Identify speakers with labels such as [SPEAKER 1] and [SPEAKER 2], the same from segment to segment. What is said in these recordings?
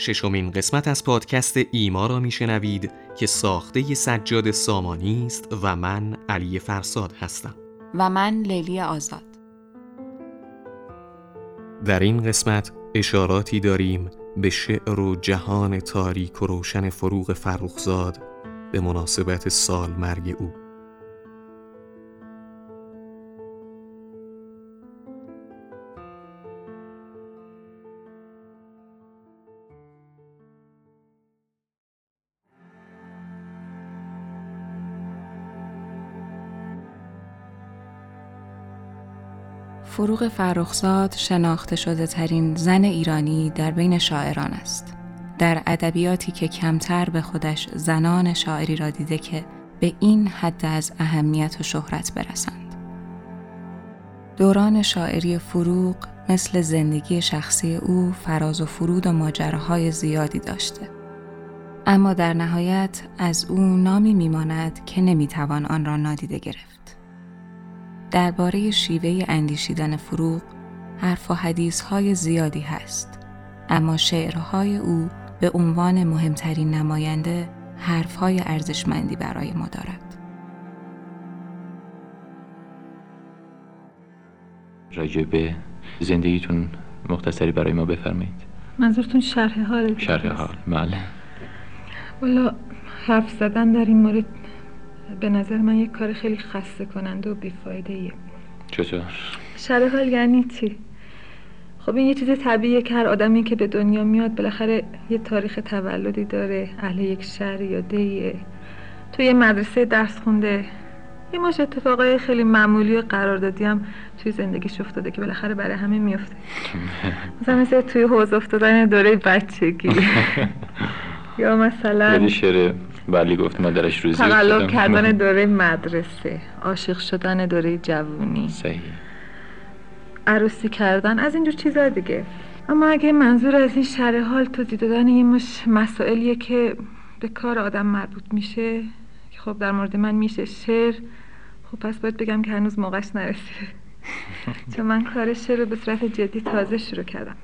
[SPEAKER 1] ششمین قسمت از پادکست ایما را میشنوید که ساخته سجاد سامانی است و من علی فرساد هستم.
[SPEAKER 2] و من لیلی آزاد.
[SPEAKER 1] در این قسمت اشاراتی داریم به شعر و جهان تاریک و روشن فروغ فرخزاد به مناسبت سال مرگ او.
[SPEAKER 2] فروغ فرخزاد شناخته شده ترین زن ایرانی در بین شاعران است. در ادبیاتی که کمتر به خودش زنان شاعری را دیده که به این حد از اهمیت و شهرت برسند. دوران شاعری فروغ مثل زندگی شخصی او فراز و فرود و ماجراهای زیادی داشته. اما در نهایت از او نامی میماند که نمی‌توان آن را نادیده گرفت. درباره شیوه اندیشیدن فروغ حرف و حدیث های زیادی هست. اما شعرهای او به عنوان مهمترین نماینده حرف های ارزشمندی برای ما دارد.
[SPEAKER 3] راجع به زندگیتون مختصری برای ما بفرمایید.
[SPEAKER 4] منظورتون شرح حال
[SPEAKER 3] شرح حال. بله.
[SPEAKER 4] والا حرف زدن در این مورد به نظر من یک کار خیلی خسته کننده و بیفایده ایه
[SPEAKER 3] چطور؟
[SPEAKER 4] شرح حال یعنی چی؟ خب این یه چیز طبیعیه که هر آدمی که به دنیا میاد بالاخره یه تاریخ تولدی داره اهل یک شهر یا دیه تو یه مدرسه درس خونده یه ماش اتفاقای خیلی معمولی و قراردادی هم توی زندگیش افتاده که بالاخره برای همه میفته مثلا مثل توی حوض افتادن دوره بچگی یا مثلا
[SPEAKER 3] بلی گفت مادرش روزی
[SPEAKER 4] تقلب کردن دوره مدرسه عاشق شدن دوره جوونی.
[SPEAKER 3] صحیح.
[SPEAKER 4] عروسی کردن از اینجور چیزا دیگه. اما اگه منظور از این شرح حال توضیح دادن یه مش مسائلیه که به کار آدم مربوط میشه. که خب در مورد من میشه شعر. خب پس باید بگم که هنوز موقعش نرسیده. چون من کار شعر رو به صورت جدی تازه شروع کردم.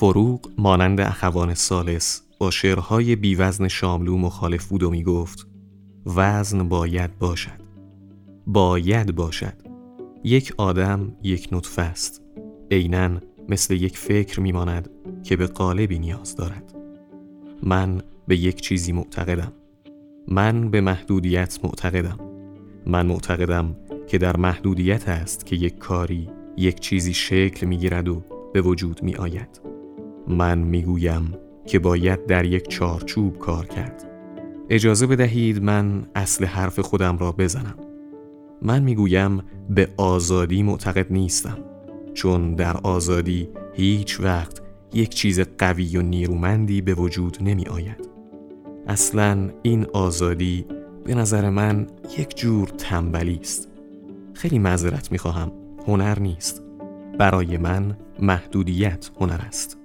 [SPEAKER 1] فروغ مانند اخوان سالس با شعرهای بیوزن شاملو مخالف بود و می گفت وزن باید باشد باید باشد. یک آدم یک نطفه است. عینا مثل یک فکر میماند که به قالبی نیاز دارد. من به یک چیزی معتقدم. من به محدودیت معتقدم. من معتقدم که در محدودیت است که یک کاری یک چیزی شکل می‌گیرد و به وجود می آید من می‌گویم که باید در یک چارچوب کار کرد. اجازه بدهید من اصل حرف خودم را بزنم. من می‌گویم به آزادی معتقد نیستم چون در آزادی هیچ وقت یک چیز قوی و نیرومندی به وجود نمی آید. اصلا این آزادی به نظر من یک جور تنبلی است. خیلی معذرت می خواهم هنر نیست. برای من محدودیت هنر است.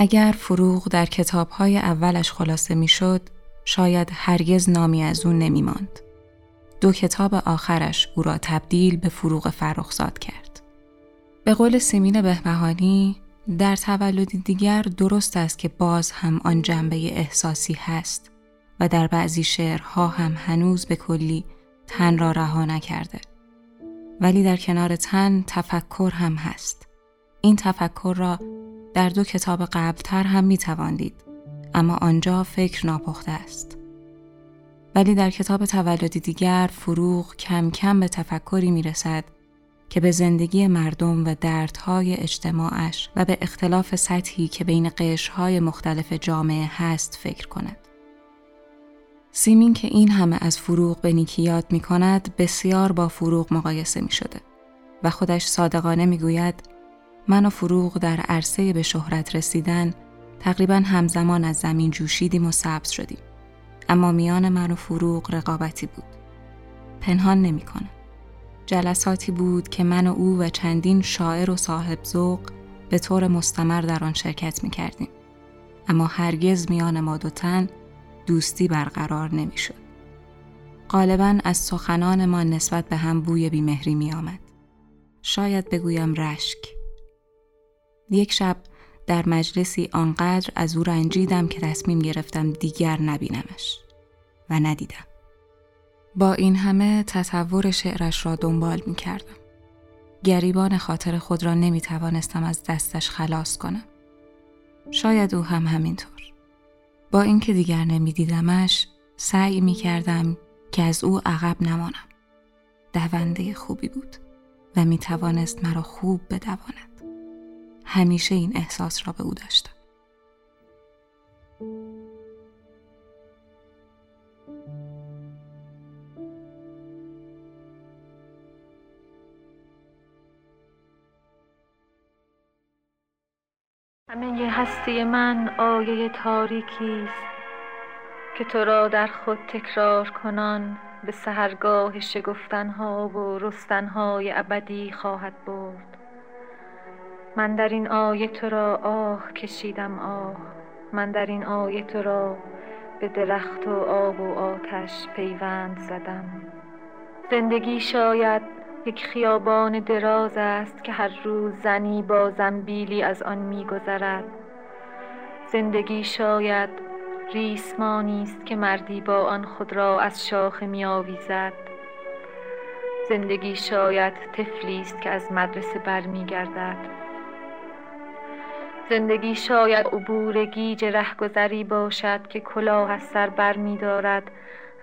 [SPEAKER 2] اگر فروغ در کتابهای اولش خلاصه می‌شد، شاید هرگز نامی از او نمی ماند. دو کتاب آخرش او را تبدیل به فروغ فرخزاد کرد. به قول سیمین بهبهانی در تولدی دیگر درست است که باز هم آن جنبه احساسی هست و در بعضی شعرها هم هنوز به کلی تن را رها نکرده. ولی در کنار تن تفکر هم هست. این تفکر را در دو کتاب قبلتر هم می تواندید اما آنجا فکر ناپخته است. ولی در کتاب تولدی دیگر فروغ کم کم به تفکری می رسد که به زندگی مردم و دردهای اجتماعش و به اختلاف سطحی که بین قشرهای مختلف جامعه هست فکر کند. سیمین که این همه از فروغ به یاد می کند بسیار با فروغ مقایسه می شده و خودش صادقانه می گوید من و فروغ در عرصه به شهرت رسیدن تقریبا همزمان از زمین جوشیدیم و سبز شدیم. اما میان من و فروغ رقابتی بود پنهان نمی‌کنم جلساتی بود که من و او و چندین شاعر و صاحب ذوق به طور مستمر در آن شرکت می کردیم. اما هرگز میان ما دو تن دوستی برقرار نمی شد. غالبا از سخنان ما نسبت به هم بوی بیمهری می آمد. شاید بگویم رشک. یک شب در مجلسی آنقدر از او رنجیدم که تصمیم گرفتم دیگر نبینمش و ندیدم. با این همه تصور شعرش را دنبال می کردم. گریبان خاطر خود را نمی توانستم از دستش خلاص کنم. شاید او هم همینطور. با اینکه دیگر نمی دیدمش سعی می کردم که از او عقب نمانم. دونده خوبی بود و می توانست مرا خوب بدواند. همیشه این احساس را به او داشتم.
[SPEAKER 4] همه هستی من آیه تاریکی است که تو را در خود تکرار کنان به سهرگاه شگفتنها و رستنهای ابدی خواهد برد من در این آیه تو را آه کشیدم آه. من در این آیه تو را به درخت و آب و آتش پیوند زدم. زندگی شاید یک خیابان دراز است که هر روز زنی با زنبیلی از آن میگذرد زندگی شاید ریسمانی است که مردی با آن خود را از شاخه میآویزد زندگی شاید طفلی است که از مدرسه برمیگردد. زندگی شاید عبور گیج رهگذری باشد که کلاه از سر برمیدارد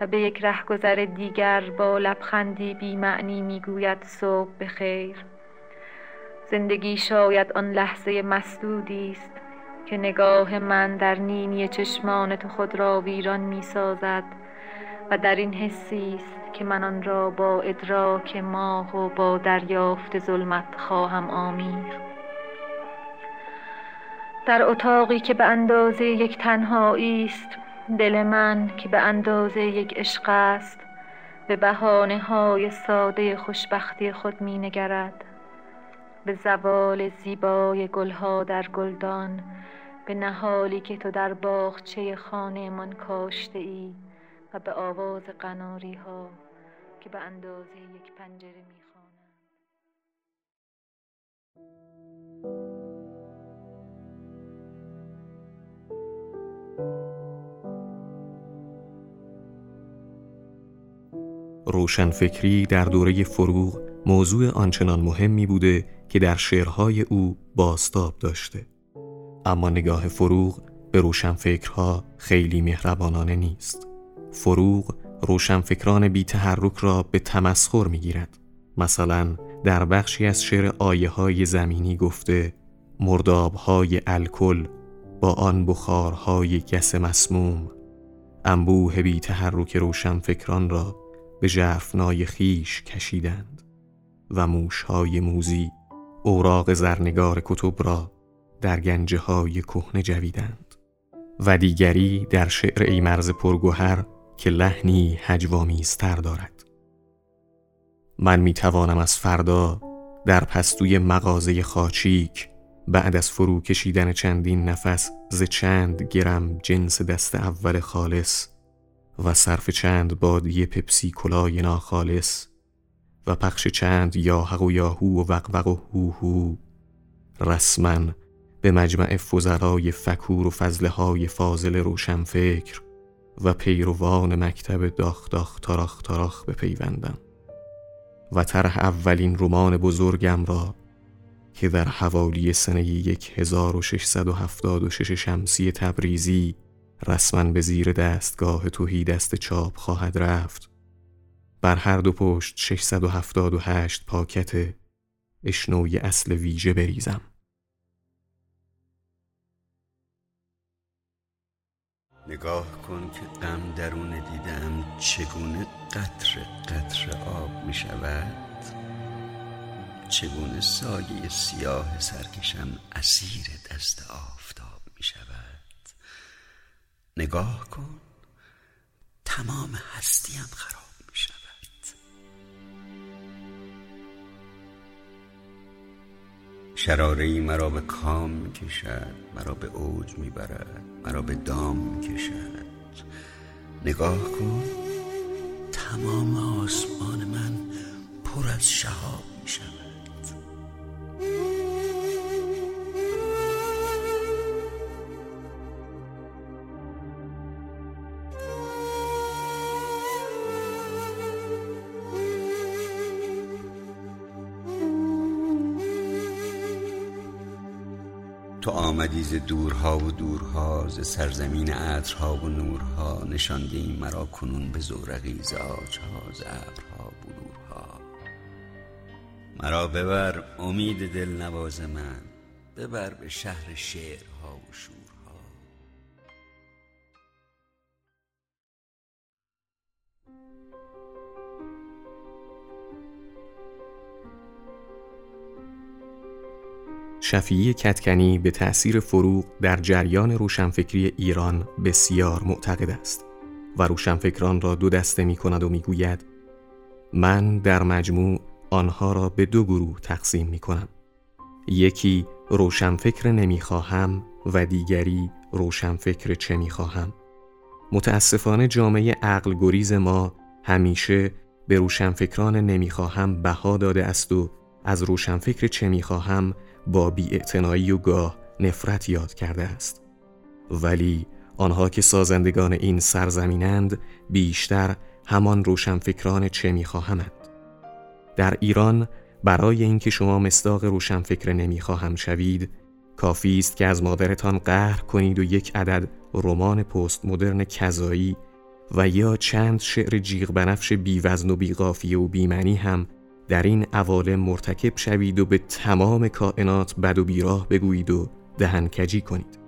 [SPEAKER 4] و به یک رهگذر دیگر با لبخندی بی معنی می‌گوید صبح بخیر. زندگی شاید آن لحظه مسدودی است که نگاه من در نینی چشمان تو خود را ویران می سازد و در این حسی است که من آن را با ادراک ماه و با دریافت ظلمت خواهم آمیخت در اتاقی که به اندازه یک تنهایی است دل من که به اندازه یک عشق است به بهانه های ساده خوشبختی خود می نگرد به زوال زیبای گلها در گلدان به نهالی که تو در باغچه خانه من کاشته ای و به آواز قناری ها که به اندازه یک پنجره می
[SPEAKER 1] روشنفکری در دوره فروغ موضوع آنچنان مهمی بوده که در شعرهای او باستاب داشته. اما نگاه فروغ به روشنفکرها خیلی مهربانانه نیست. فروغ روشنفکران بی تحرک را به تمسخر می گیرد مثلا در بخشی از شعر آیه های زمینی گفته مرداب های الکل با آن بخارهای گس مسموم انبوه بی تحرک روشنفکران را به جرفنای خیش کشیدند و موشهای موزی اوراق زرنگار کتب را در گنجه های کهنه جویدند و دیگری در شعر ای مرز پرگوهر که لحنی هجوامیزتر دارد. من می توانم از فردا در پستوی مغازه خاچیک بعد از فرو کشیدن چندین نفس ز چند گرم جنس دست اول خالص و صرف چند بادی پپسی کلای ناخالص و پخش چند یاحق و یاهو و وقوق و هوهو رسما به مجمع فزرای فکور و فضله های فاضل روشنفکر و پیروان مکتب داخ داخ تاراخ تاراخ بپیوندم و طرح اولین رمان بزرگم را که در حوالی سنه 1676 شمسی تبریزی رسما به زیر دستگاه توهی دست چاپ خواهد رفت. بر هر دو پشت 678 پاکت اشنوی اصل ویژه بریزم.
[SPEAKER 5] نگاه کن که غم درون دیدم چگونه قطر قطر آب می شود. چگونه سایه سیاه سرکشم اسیر دست آفتاب می شود. نگاه کن. تمام هستیم خراب می شود. شراره مرا به کام می کشد مرا به اوج می برد مرا به دام می کشد. نگاه کن. تمام آسمان من پر از شهاب می شود. ز دورها و دورها ز سرزمین عطرها و نورها نشانده ای مرا کنون به زورقی ز آجها ز ابرها بلورها. مرا ببر امید دل نواز من ببر به شهر شعرها و شور
[SPEAKER 1] شفیعی کتکنی به تأثیر فروغ در جریان روشنفکری ایران بسیار معتقد است و روشنفکران را دو دسته می کند و می گوید من در مجموع آنها را به دو گروه تقسیم می کنم. یکی روشنفکر نمی‌خواهم و دیگری روشنفکر چه می‌خواهم متاسفانه جامعه عقل گریز ما همیشه به روشنفکران نمی‌خواهم بها داده است و از روشنفکر چه می‌خواهم با بیاعتنایی و گاه نفرت یاد کرده است. ولی آنها که سازندگان این سرزمینند بیشتر همان روشنفکران چه میخواهمند در ایران برای اینکه شما مصداق روشنفکر نمی‌خواهم شوید کافی است که از مادرتان قهر کنید و یک عدد رمان پست مدرن کذایی و یا چند شعر جیغ بنفش بیوزن و بیقافیه و بیمنی هم در این عوالم مرتکب شوید و به تمام کائنات بد و بیراه بگویید و دهنکجی کنید.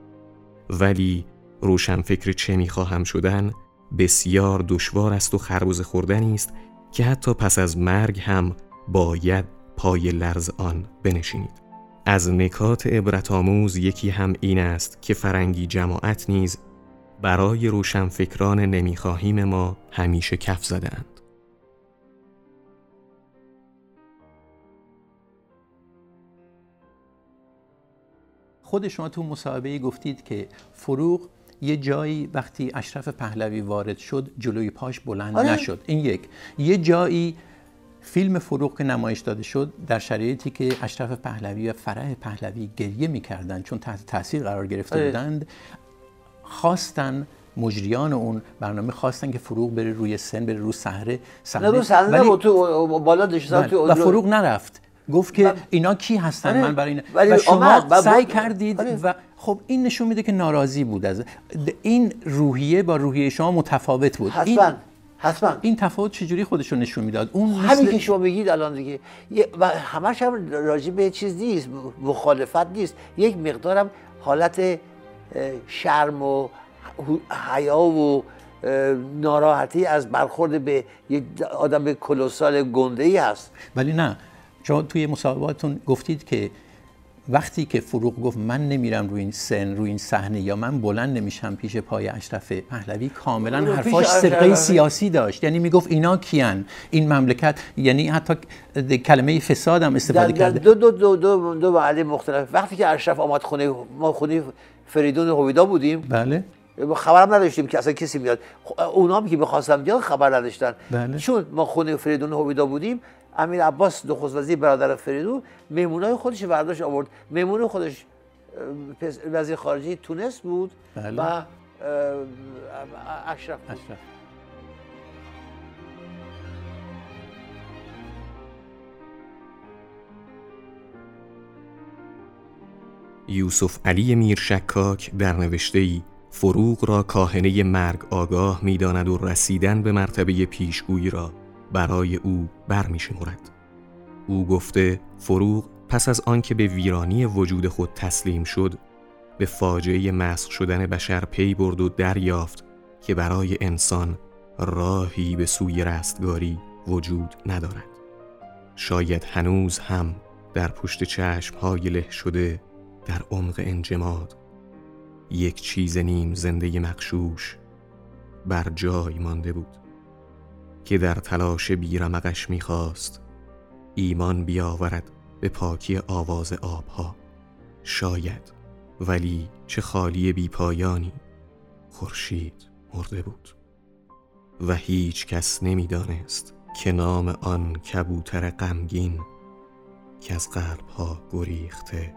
[SPEAKER 1] ولی روشن فکر چه می‌خواهم شدن بسیار دشوار است و خربوز خوردنی است که حتی پس از مرگ هم باید پای لرز آن بنشینید. از نکات عبرت آموز یکی هم این است که فرنگی جماعت نیز برای روشنفکران نمی‌خواهیم ما همیشه کف زدند
[SPEAKER 6] خود شما تو مصاحبه گفتید که فروغ یه جایی وقتی اشرف پهلوی وارد شد جلوی پاش بلند آره. نشد. این یک. یه جایی فیلم فروغ که نمایش داده شد در شرایطی که اشرف پهلوی و فرح پهلوی گریه می‌کردن چون تحت تاثیر قرار گرفته آره. بودند خواستن مجریان اون برنامه خواستن که فروغ بره روی سن بره رو صحنه
[SPEAKER 7] نه صحنه ولی... تو بالا داشتن
[SPEAKER 6] و فروغ نرفت. گفت که اینا کی هستن؟ آره. من برای این و شما سعی کردید آره. و خب این نشون میده که ناراضی بود از این روحیه با روحیه شما متفاوت بود.
[SPEAKER 7] حتما این... حتما.
[SPEAKER 6] این تفاوت چجوری خودش رو نشون می‌داد؟
[SPEAKER 7] اون مثل... همین که شما بگید الان دیگه و همش هم راجع به چیز نیست مخالفت نیست. یک مقدارم حالت شرم و حیا و ناراحتی از برخورد به یک آدم کلوسال گنده ای هست.
[SPEAKER 6] ولی نه. شما توی مصاحباتون گفتید که وقتی که فروغ گفت من نمیرم روی این سن روی این صحنه یا من بلند نمیشم پیش پای اشرف پهلوی کاملا حرفاش سرقه سیاسی داشت. یعنی می‌گفت اینا کیان؟ این مملکت یعنی حتی کلمه فساد هم استفاده کرده.
[SPEAKER 7] دو دو دو دو دو محله مختلف. وقتی که اشرف آمد خونه ما خونه فریدون هویدا بودیم
[SPEAKER 6] بله.
[SPEAKER 7] خبرم نداشتیم که اصلا کسی میاد. اونا که می‌خواستن بیان خبر نداشتن. بله. چون ما خونه فریدون هویدا بودیم امیر عباس نخست وزیر برادر فریدون مهمونای خودش برداشت آورد مهمون خودش وزیر خارجه تونس بود بله. و اشرف بود. اشرف.
[SPEAKER 1] یوسف علی میر شکاک در نوشته ای فروغ را کاهنه مرگ آگاه می‌داند و رسیدن به مرتبه پیشگویی را برای او برمیشمرد. او گفته فروغ پس از آنکه به ویرانی وجود خود تسلیم شد به فاجعه مسخ شدن بشر پی برد و دریافت که برای انسان راهی به سوی رستگاری وجود ندارد. شاید هنوز هم در پشت چشم های له شده در عمق انجماد. یک چیز نیم زنده مخشوش بر جای مانده بود. که در تلاش بیرمقش می‌خواست ایمان بیاورد به پاکی آواز آبها. شاید ولی چه خالی بیپایانی خورشید مرده بود. و هیچ کس نمی‌دانست که نام آن کبوتر غمگین که از قلبها گریخته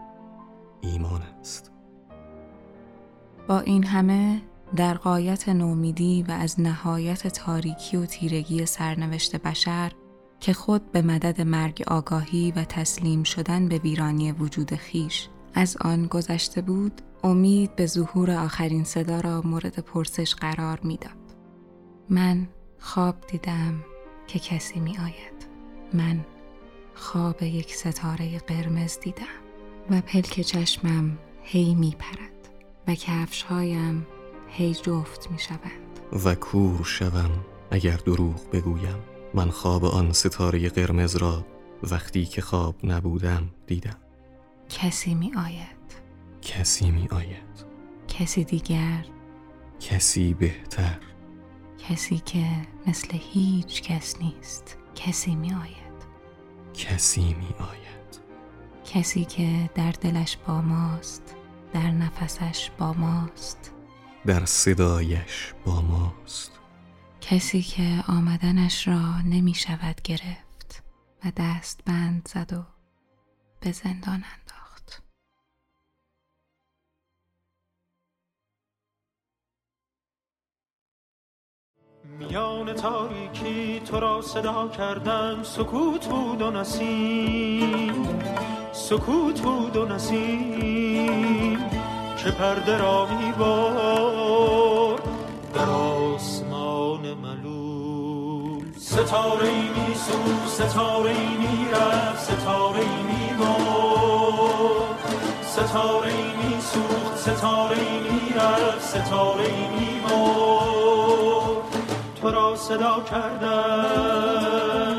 [SPEAKER 1] ایمان است.
[SPEAKER 2] با این همه در قایت نومیدی و از نهایت تاریکی و تیرگی سرنوشت بشر که خود به مدد مرگ آگاهی و تسلیم شدن به ویرانی وجود خیش از آن گذشته بود امید به ظهور آخرین صدا را مورد پرسش قرار می‌داد. من خواب دیدم که کسی می آید. من خواب یک ستاره قرمز دیدم و پلک چشمم هی می پرد و کفشهایم هی جفت می شوند.
[SPEAKER 1] و کور شوم اگر دروغ بگویم. من خواب آن ستاره قرمز را وقتی که خواب نبودم دیدم.
[SPEAKER 2] کسی می آید.
[SPEAKER 1] کسی می آید.
[SPEAKER 2] کسی دیگر.
[SPEAKER 1] کسی بهتر.
[SPEAKER 2] کسی که مثل هیچ کس نیست. کسی می آید.
[SPEAKER 1] کسی می آید.
[SPEAKER 2] کسی که در دلش با ماست در نفسش با ماست.
[SPEAKER 1] در صدایش با ماست.
[SPEAKER 2] کسی که آمدنش را نمی شود گرفت و دست بند زد و به زندان انداخت.
[SPEAKER 8] میان تاریکی تو را صدا کردم. سکوت بود و نسیم. سکوت بود و نسیم. که پرده را می بار در آسمان ملول؟ ستاره ای می سو ستاره ای می رفت ستاره ای می ستاره ای می سوخت ستاره ای می رفت ستاره ای می تو را صدا کردم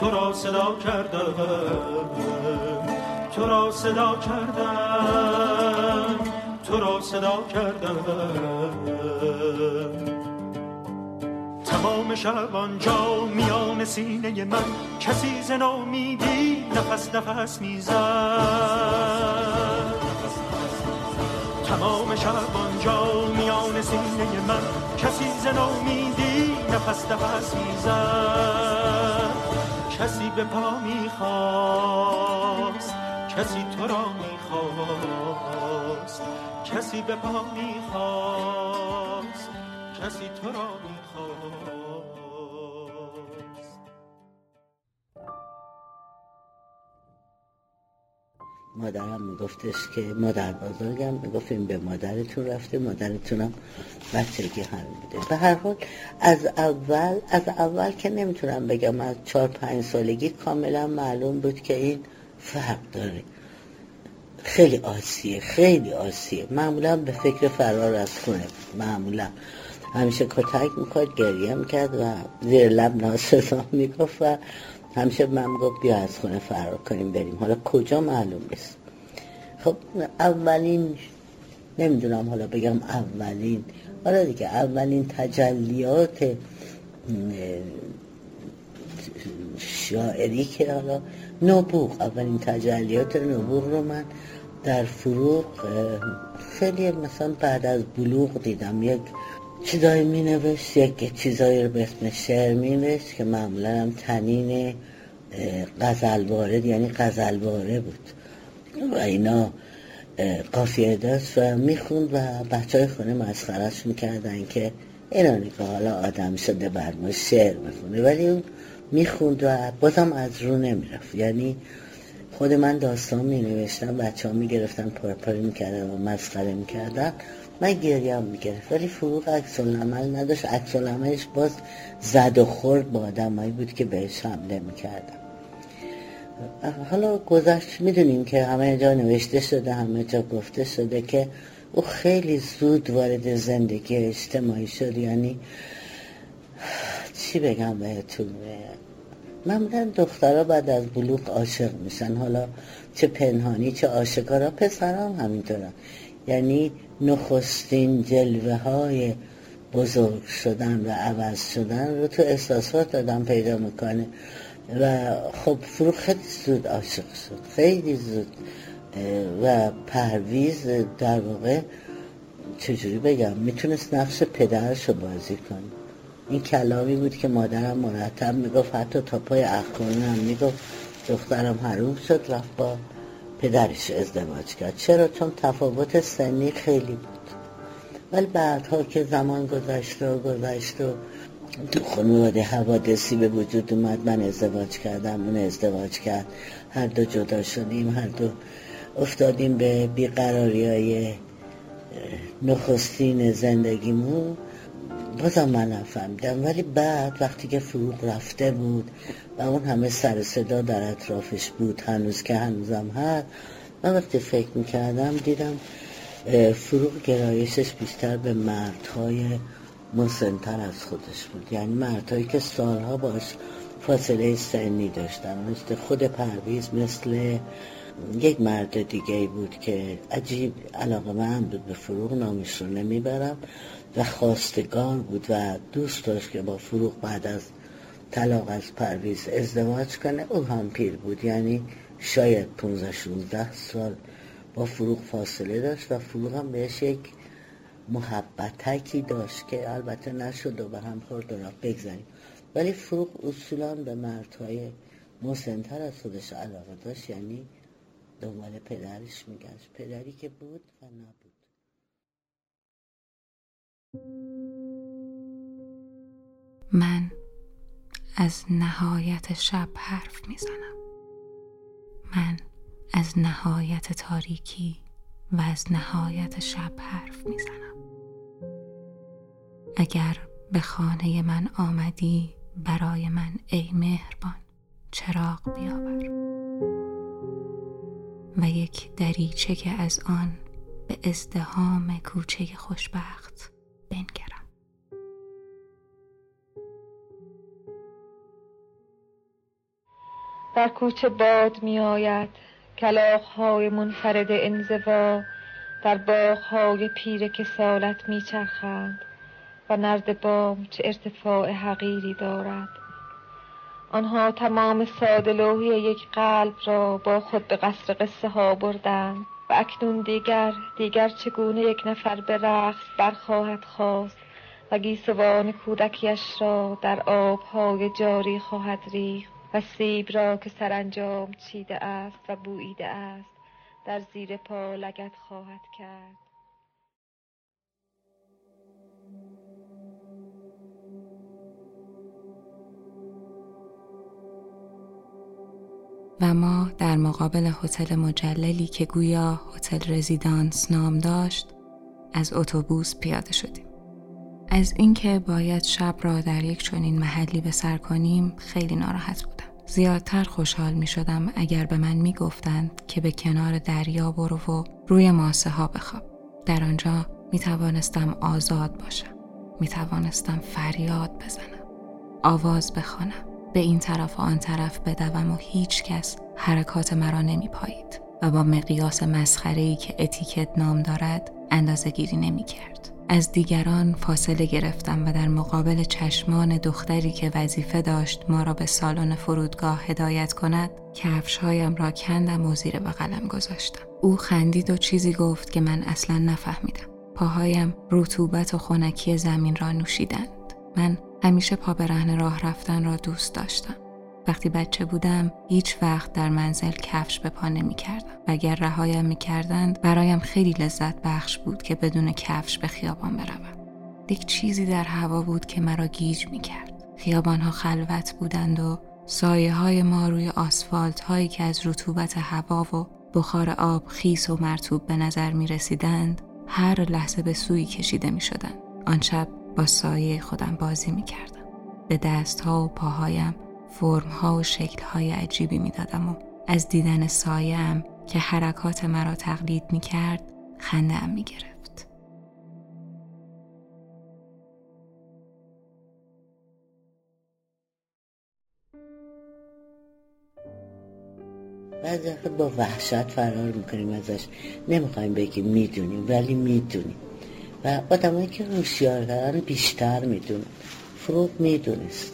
[SPEAKER 8] تو را صدا کردم تو را صدا کردم. تو را صدا کردم. تمام شب آنجا میان سینه من کسی ز نامیدی نفس نفس می‌زد. تمام شب آنجا میان سینه من کسی ز نامیدی نفس نفس می‌زد. کسی به پا می‌خواست کسی تو را می‌خواست. کسی به پا می‌خواست کسی تو را می‌خواست.
[SPEAKER 9] مادرم میگفتش که مادر بزرگم می‌گفت به مادرتون رفته مادرتونم بچگی همین بوده. به هر حال از اول از اول که نمی‌تونم بگم از چهار پنج سالگی کاملا معلوم بود که این فرق داره. خیلی آسیه خیلی آسیه معمولا به فکر فرار از خونه معمولا. همیشه کتک می‌کرد گریه می‌کرد و زیر لب ناسزا می‌گفت و همیشه من گفت بیا از خونه فرار کنیم بریم. حالا کجا معلوم نیست. خب اولین نمی‌دونم حالا بگم اولین. حالا دیگه اولین تجلیات شاعری که حالا نبوغ اولین تجلیات نبوغ رو من در فروغ خیلی مثلا بعد از بلوغ دیدم. یک چیزایی می نوشت یک چیزایی رو به اسم شعر می نوشت که معمولا هم تنین غزل یعنی غزل واره بود. و اینا قافیه داشت و می‌خوند و بچه های خونه مسخرش می‌کردن که اینا که حالا آدم شده بر ما شعر می‌خونه. ولی اون می‌خوند و بازم از رو نمی‌رفت. یعنی خود من داستان می نوشتم بچه ها می گرفتن پرپری می‌کردن و مسخره می‌کردن. من گریم می‌گرفت ولی فروغ عکس عمل نداشت. عکس عملش باز زد و خورد با آدمایی بود که بهش حمله می‌کردن. حالا گذشت می‌دونیم که همه جا نوشته شده همه جا گفته شده که او خیلی زود وارد زندگی اجتماعی شد. یعنی چی بگم بهتون؟ معمولا دخترها بعد از بلوغ عاشق میشن. حالا چه پنهانی چه آشکارا پسران همینطورن. یعنی نخستین جلوه های بزرگ شدن و عوض شدن رو تو احساسات آدم پیدا می‌کنه. و خب فروغ خیلی زود عاشق شد. خیلی زود و پرویز در واقع چجوری بگم می‌تونست نقش پدرش رو بازی کنه. این کلامی بود که مادرم مرتب می‌گفت حتی تا پای اخوانم می‌گفت دخترم حروم شد رفت با پدرش ازدواج کرد. چرا؟ چون تفاوت سنی خیلی بود. ولی بعدها که زمان گذشت و گذشت و تو خانواده حوادثی به وجود اومد من ازدواج کردم اون ازدواج کرد. هر دو جدا شدیم هر دو افتادیم به بیقراری های نخستین زندگیمون. بازم من نفهمیدم ولی بعد وقتی که فروغ رفته بود و اون همه سر صدا در اطرافش بود هنوز که هنوزم هست من وقتی فکر می‌کردم دیدم فروغ گرایشش بیشتر به مردهای مسنتر از خودش بود. یعنی مردهایی که سالها باش فاصله سنی داشتن. مثل خود پرویز مثل یک مرد دیگه بود که عجیب علاقه من بود به فروغ نامش رو نمی‌برم. و خواستگار بود و دوست داشت که با فروغ بعد از طلاق از پرویز ازدواج کنه او هم پیر بود. یعنی شاید 15 16 سال با فروغ فاصله داشت و فروغ هم بهش یک محبتکی داشت که البته نشد و به هم خورد رفت. بگذاریم. ولی فروغ اصولا به مردهای مسنتر از خودش علاقه داشت. یعنی دنبال پدرش میگشت. پدری که بود و نبود.
[SPEAKER 2] من از نهایت شب حرف می‌زنم. من از نهایت تاریکی و از نهایت شب حرف می‌زنم. اگر به خانه من آمدی برای من ای مهربان چراغ بیاور. و یک دریچه که از آن به ازدهام کوچه خوشبخت بنگرم.
[SPEAKER 4] در کوچه باد می آید های منفرد انزوا در های پیر که سالت می چرخند و نرد بام چه ارتفاع حقیری دارد. آنها تمام سادلوهی یک قلب را با خود به قصر قصه ها بردند. و اکنون دیگر دیگر چگونه یک نفر به رقص برخواهد خواست و گیسوان کودکیش را در آبهای جاری خواهد ریخت و سیب را که سرانجام چیده است و بوییده است در زیر پا لگت خواهد کرد.
[SPEAKER 2] و ما در مقابل هتل مجللی که گویا هتل رزیدانس نام داشت از اتوبوس پیاده شدیم. از اینکه باید شب را در یک چنین محلی به سر کنیم خیلی ناراحت بودم. زیادتر خوشحال می شدم اگر به من می گفتند که به کنار دریا برو و روی ماسه ها بخواب. در آنجا می توانستم آزاد باشم. می توانستم فریاد بزنم. آواز بخوانم. به این طرف و آن طرف بدوم و هیچ کس حرکات مرا نمی پایید و با مقیاس مسخره که اتیکت نام دارد اندازه گیری نمی کرد. از دیگران فاصله گرفتم و در مقابل چشمان دختری که وظیفه داشت ما را به سالن فرودگاه هدایت کند کفشهایم را کندم و زیر بغلم گذاشتم. او خندید و چیزی گفت که من اصلا نفهمیدم. پاهایم رطوبت و خنکی زمین را نوشیدند. من همیشه پا به رهن راه رفتن را دوست داشتم وقتی بچه بودم هیچ وقت در منزل کفش به پا نمی کردم و اگر رهایم می کردند برایم خیلی لذت بخش بود که بدون کفش به خیابان بروم. یک چیزی در هوا بود که مرا گیج می کرد. خیابان ها خلوت بودند و سایه های ما روی آسفالت هایی که از رطوبت هوا و بخار آب خیس و مرتوب به نظر می رسیدند هر لحظه به سوی کشیده می شدند. آن شب با سایه خودم بازی می کردم. به دست ها و پاهایم فرم ها و شکل های عجیبی می دادم و از دیدن سایم که حرکات مرا تقلید می کرد خنده می گرفت.
[SPEAKER 9] بعضی با وحشت فرار می‌کنیم ازش نمی‌خوایم بگیم می‌دونیم ولی می‌دونیم و آدمایی که هوشیارترن بیشتر می‌دونن. فروغ می‌دونست.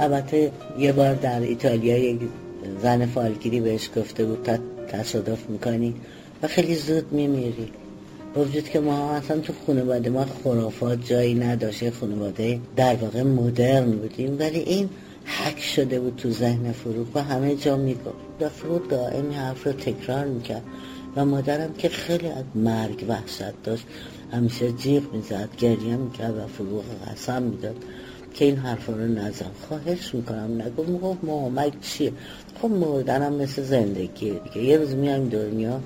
[SPEAKER 9] البته یه بار در ایتالیا یک زن فالگیری بهش گفته بود تا تصادف می‌کنی و خیلی زود میمیری. وجود که ما اصلا تو خانواده ما خرافات جایی نداشته خانواده در واقع مدرن بودیم ولی این حک شده بود تو ذهن فروغ و همه جا می‌گفت. و فروغ دائم حرف رو تکرار می‌کرد. و مادرم که خیلی از مرگ وحشت داشت همیشه جیغ می‌زد گریه می‌کرد و فروغ قسم می‌داد که این حرفا رو نزن. خواهش می‌کنم نگو می‌گفت مرگ چیه؟ خب مردنم مثل زندگی دیگه. یه روز میایم دنیا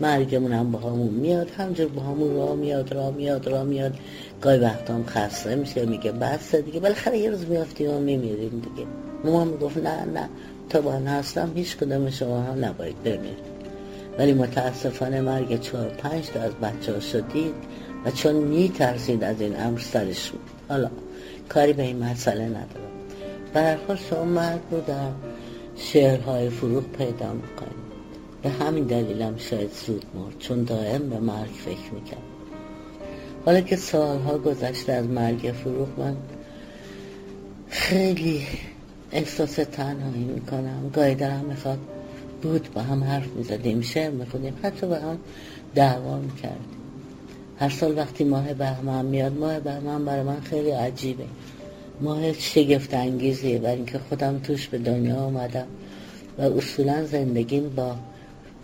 [SPEAKER 9] مرگمون هم با همون میاد همجور با همون را میاد را میاد را میاد. گاهی وقت هم خسته میشه میگه بس دیگه. بالاخره یه روز میافتیم و میمیریم دیگه. مامان می‌گفت نه نه تا من هستم هیچ کدوم شما هم نباید بمیرید ولی متاسفانه مرگ چهار پنج تا از بچه ها شدید و چون میترسید از این امر سرش بود. حالا کاری به این مسئله ندارم. برحال شما مرگ رو در شعرهای فروغ پیدا می‌کنید. به همین دلیلم شاید زود مرد چون دائم به مرگ فکر می‌کرد. حالا که سالها گذشته از مرگ فروغ من خیلی احساس تنهایی می‌کنم. گاهی دارم می‌خواد بود با هم حرف می‌زدیم شعر می‌خونیم حتی با هم دعوا می‌کردیم. هر سال وقتی ماه بهمن میاد ماه بهمن برای من خیلی عجیبه. ماه شگفت انگیزیه برای اینکه خودم توش به دنیا آمدم و اصولا زندگیم با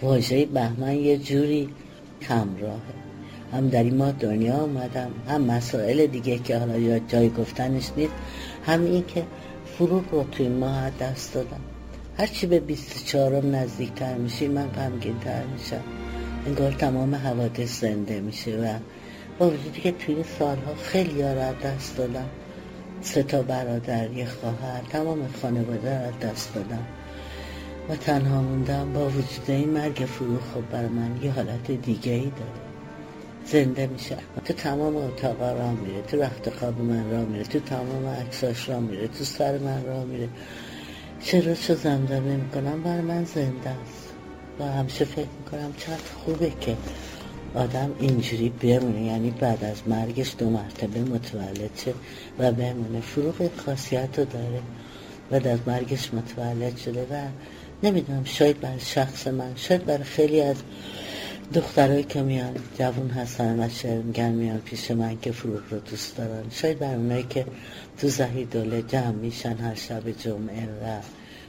[SPEAKER 9] واژه بهمن یه جوری همراهه هم در این ماه دنیا آمدم هم مسائل دیگه که حالا جای گفتنش نیست هم این که فروغ رو توی ماه دست دادم. هرچی به 24 نزدیکتر میشی من غمگینتر میشم. انگار تمام حوادث زنده میشه و با وجودی که توی سالها خیلی را دست دادم. سه تا برادر یه خواهر تمام خانواده را دست دادم. و تنها موندم با وجود این مرگ فروغ خب بر من یه حالت دیگه ای داره. زنده میشه. تو تمام اتاقا را میره تو رخت خواب من را میره تو تمام عکساش را میره تو سر من را میره. چرا چه زمزمه می‌کنم؟ بر من زنده است. و همیشه فکر می‌کنم چقدر خوبه که آدم اینجوری بمونه. یعنی بعد از مرگش دو مرتبه متولد شه و بمونه. فروغ خاصیت رو داره. بعد از مرگش متولد شده و نمی‌دونم شاید برای شخص من شاید برای خیلی از دخترایی که میان جوون هستن و شعر میگن میان پیش من که فروغ رو دوست دارن. شاید برای اونایی که تو زهی دوله جمع میشن هر شب جمعه و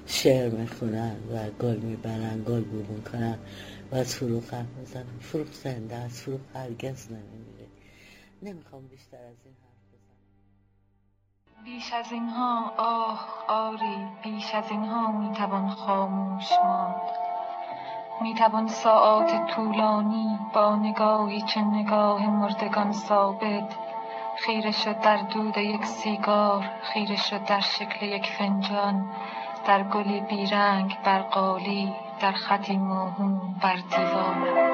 [SPEAKER 9] شعر می‌خونن و گل می‌برن گل بو می‌کنن و از فروغ حرف می‌زنن. فروغ زنده از فروغ هرگز نمیمیره. نمی‌خوام بیشتر از این حرف بزنم.
[SPEAKER 4] بیش از اینها آه آری بیش از اینها می‌توان خاموش ماند. می‌توان ساعات طولانی با نگاهی چه نگاه مردگان ثابت؟ خیره شد در دود یک سیگار خیره شد در شکل یک فنجان. در گلی بیرنگ بر قالی در خطی موهوم بر دیوار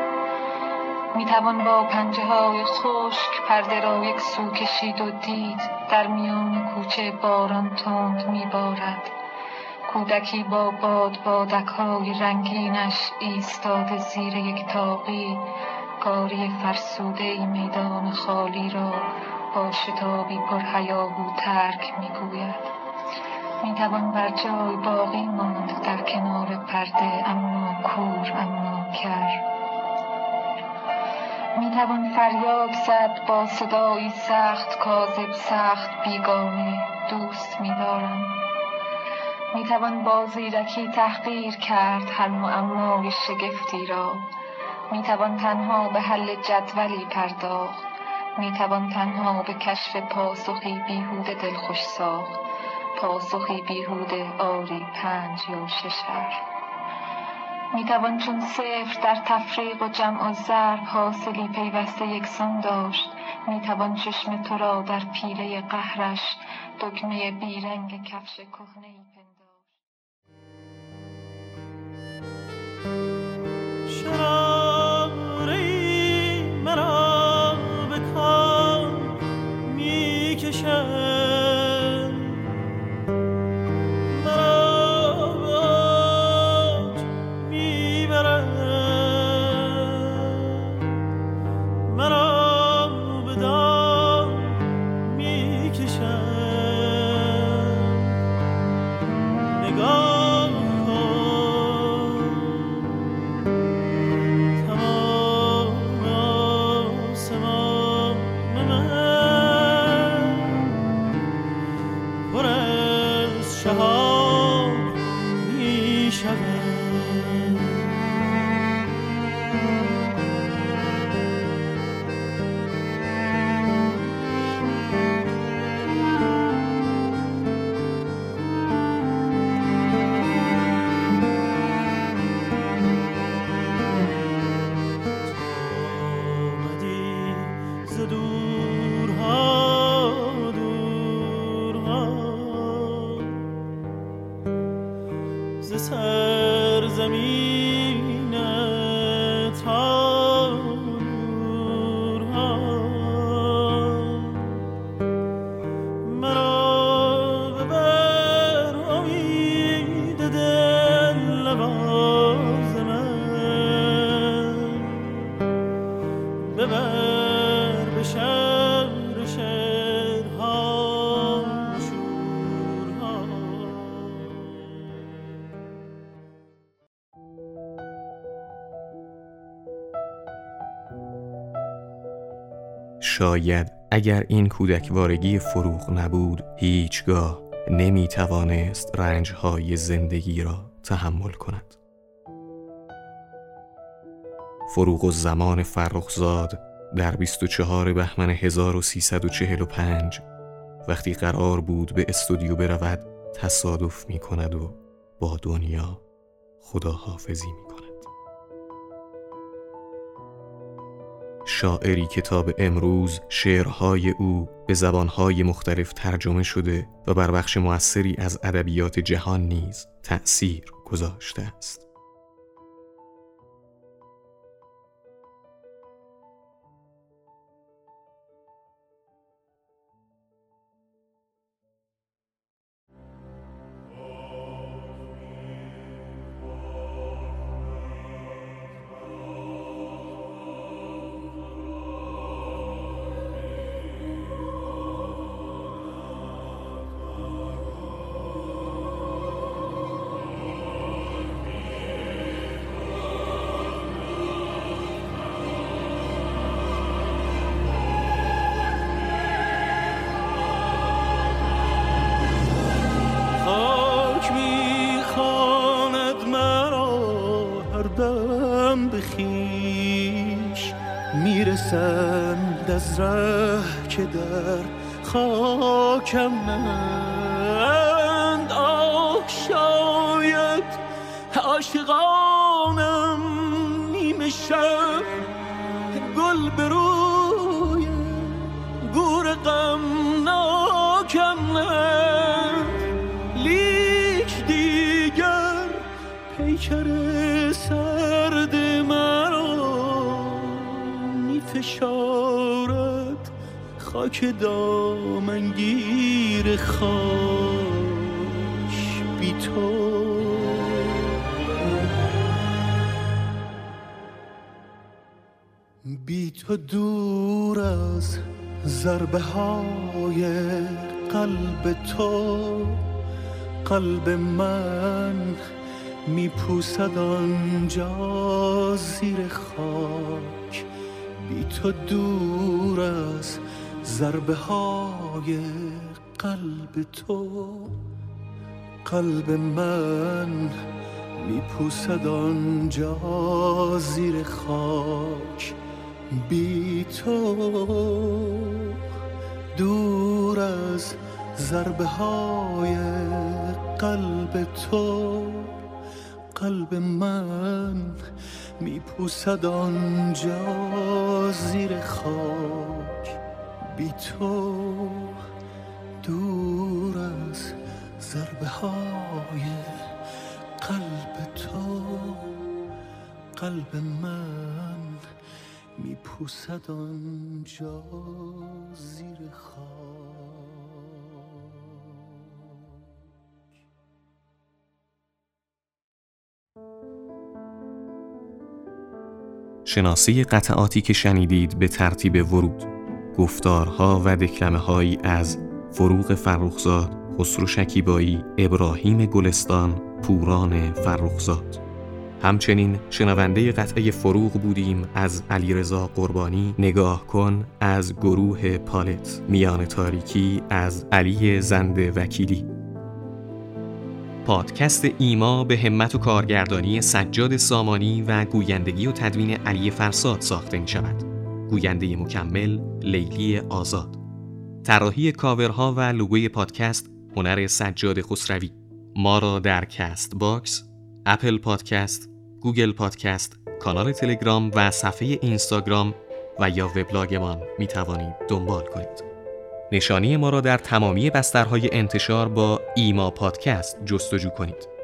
[SPEAKER 4] می‌توان با پنجه های خشک پرده را یک سو کشید و دید در میان کوچه باران تند میبارد. کودکی با باد بادک های رنگینش ایستاده زیر یک تاقی کاری فرسوده میدان خالی را با شتابی پر هیاهو ترک می‌گوید. می‌توان بر جای باقی ماند در کنار پرده اما کور اما کر. می‌توان فریاد زد با صدایی سخت کاذب سخت بیگانه. دوست میدارم. می‌توان با زیرکی تحقیر کرد هر معمای شگفتی را؟ می‌توان تنها به حل جدولی پرداخت؟ می‌توان تنها به کشف پاسخی بیهوده دلخوش ساخت؟ پاسخی بیهوده آری پنج یا شش حرف می‌توان چون صفر در تفریق و جمع و ضرب حاصلی پیوسته یکسان داشت؟ می‌توان چشم تو را در پیله قهرش دکمه بیرنگ کفش کهنه
[SPEAKER 10] each other.
[SPEAKER 1] شاید اگر این کودکوارگی فروغ نبود هیچگاه نمی توانست رنجهای زندگی را تحمل کند. فروغ و زمان فرخزاد در 24 بهمن 1345 وقتی قرار بود به استودیو برود تصادف می کند و با دنیا خداحافظی می شاعری کتاب امروز شعرهای او به زبانهای مختلف ترجمه شده و بر بخش موثری از ادبیات جهان نیز تأثیر گذاشته است.
[SPEAKER 10] که در خاکمند آه شاید عاشقانم نیمه شب خاک دامنگیر خاش بی تو. بی تو دور از ضربه های قلب تو. قلب من میپوسد آنجا زیر خاک. بی تو دور از ضربه های قلب تو قلب من میپوسد آنجا زیر خاک. بی تو دور از ضربه های قلب تو قلب من میپوسد آنجا زیر خاک. بی تو دور از ضربه های قلب تو قلب من میپوسد آنجا زیر خاک.
[SPEAKER 1] شناسی قطعاتی که شنیدید به ترتیب ورود. گفتارها و دکلمه هایی از فروغ فرخزاد خسرو شکیبایی ابراهیم گلستان پوران فرخزاد همچنین شنونده قطعه فروغ بودیم از علیرضا قربانی نگاه کن از گروه پالت میان تاریکی از علی زنده وکیلی پادکست ایما به همت و کارگردانی سجاد سامانی و گویندگی و تدوین علی فرساد ساخته می شود. گوینده مکمل لیلی آزاد. طراحی کاورها و لوگوی پادکست هنر سجاد خسروی. ما را در کست باکس، اپل پادکست، گوگل پادکست، کانال تلگرام و صفحه اینستاگرام و یا وبلاگمان می توانید دنبال کنید. نشانی ما را در تمامی بسترهای انتشار با ایما پادکست جستجو کنید.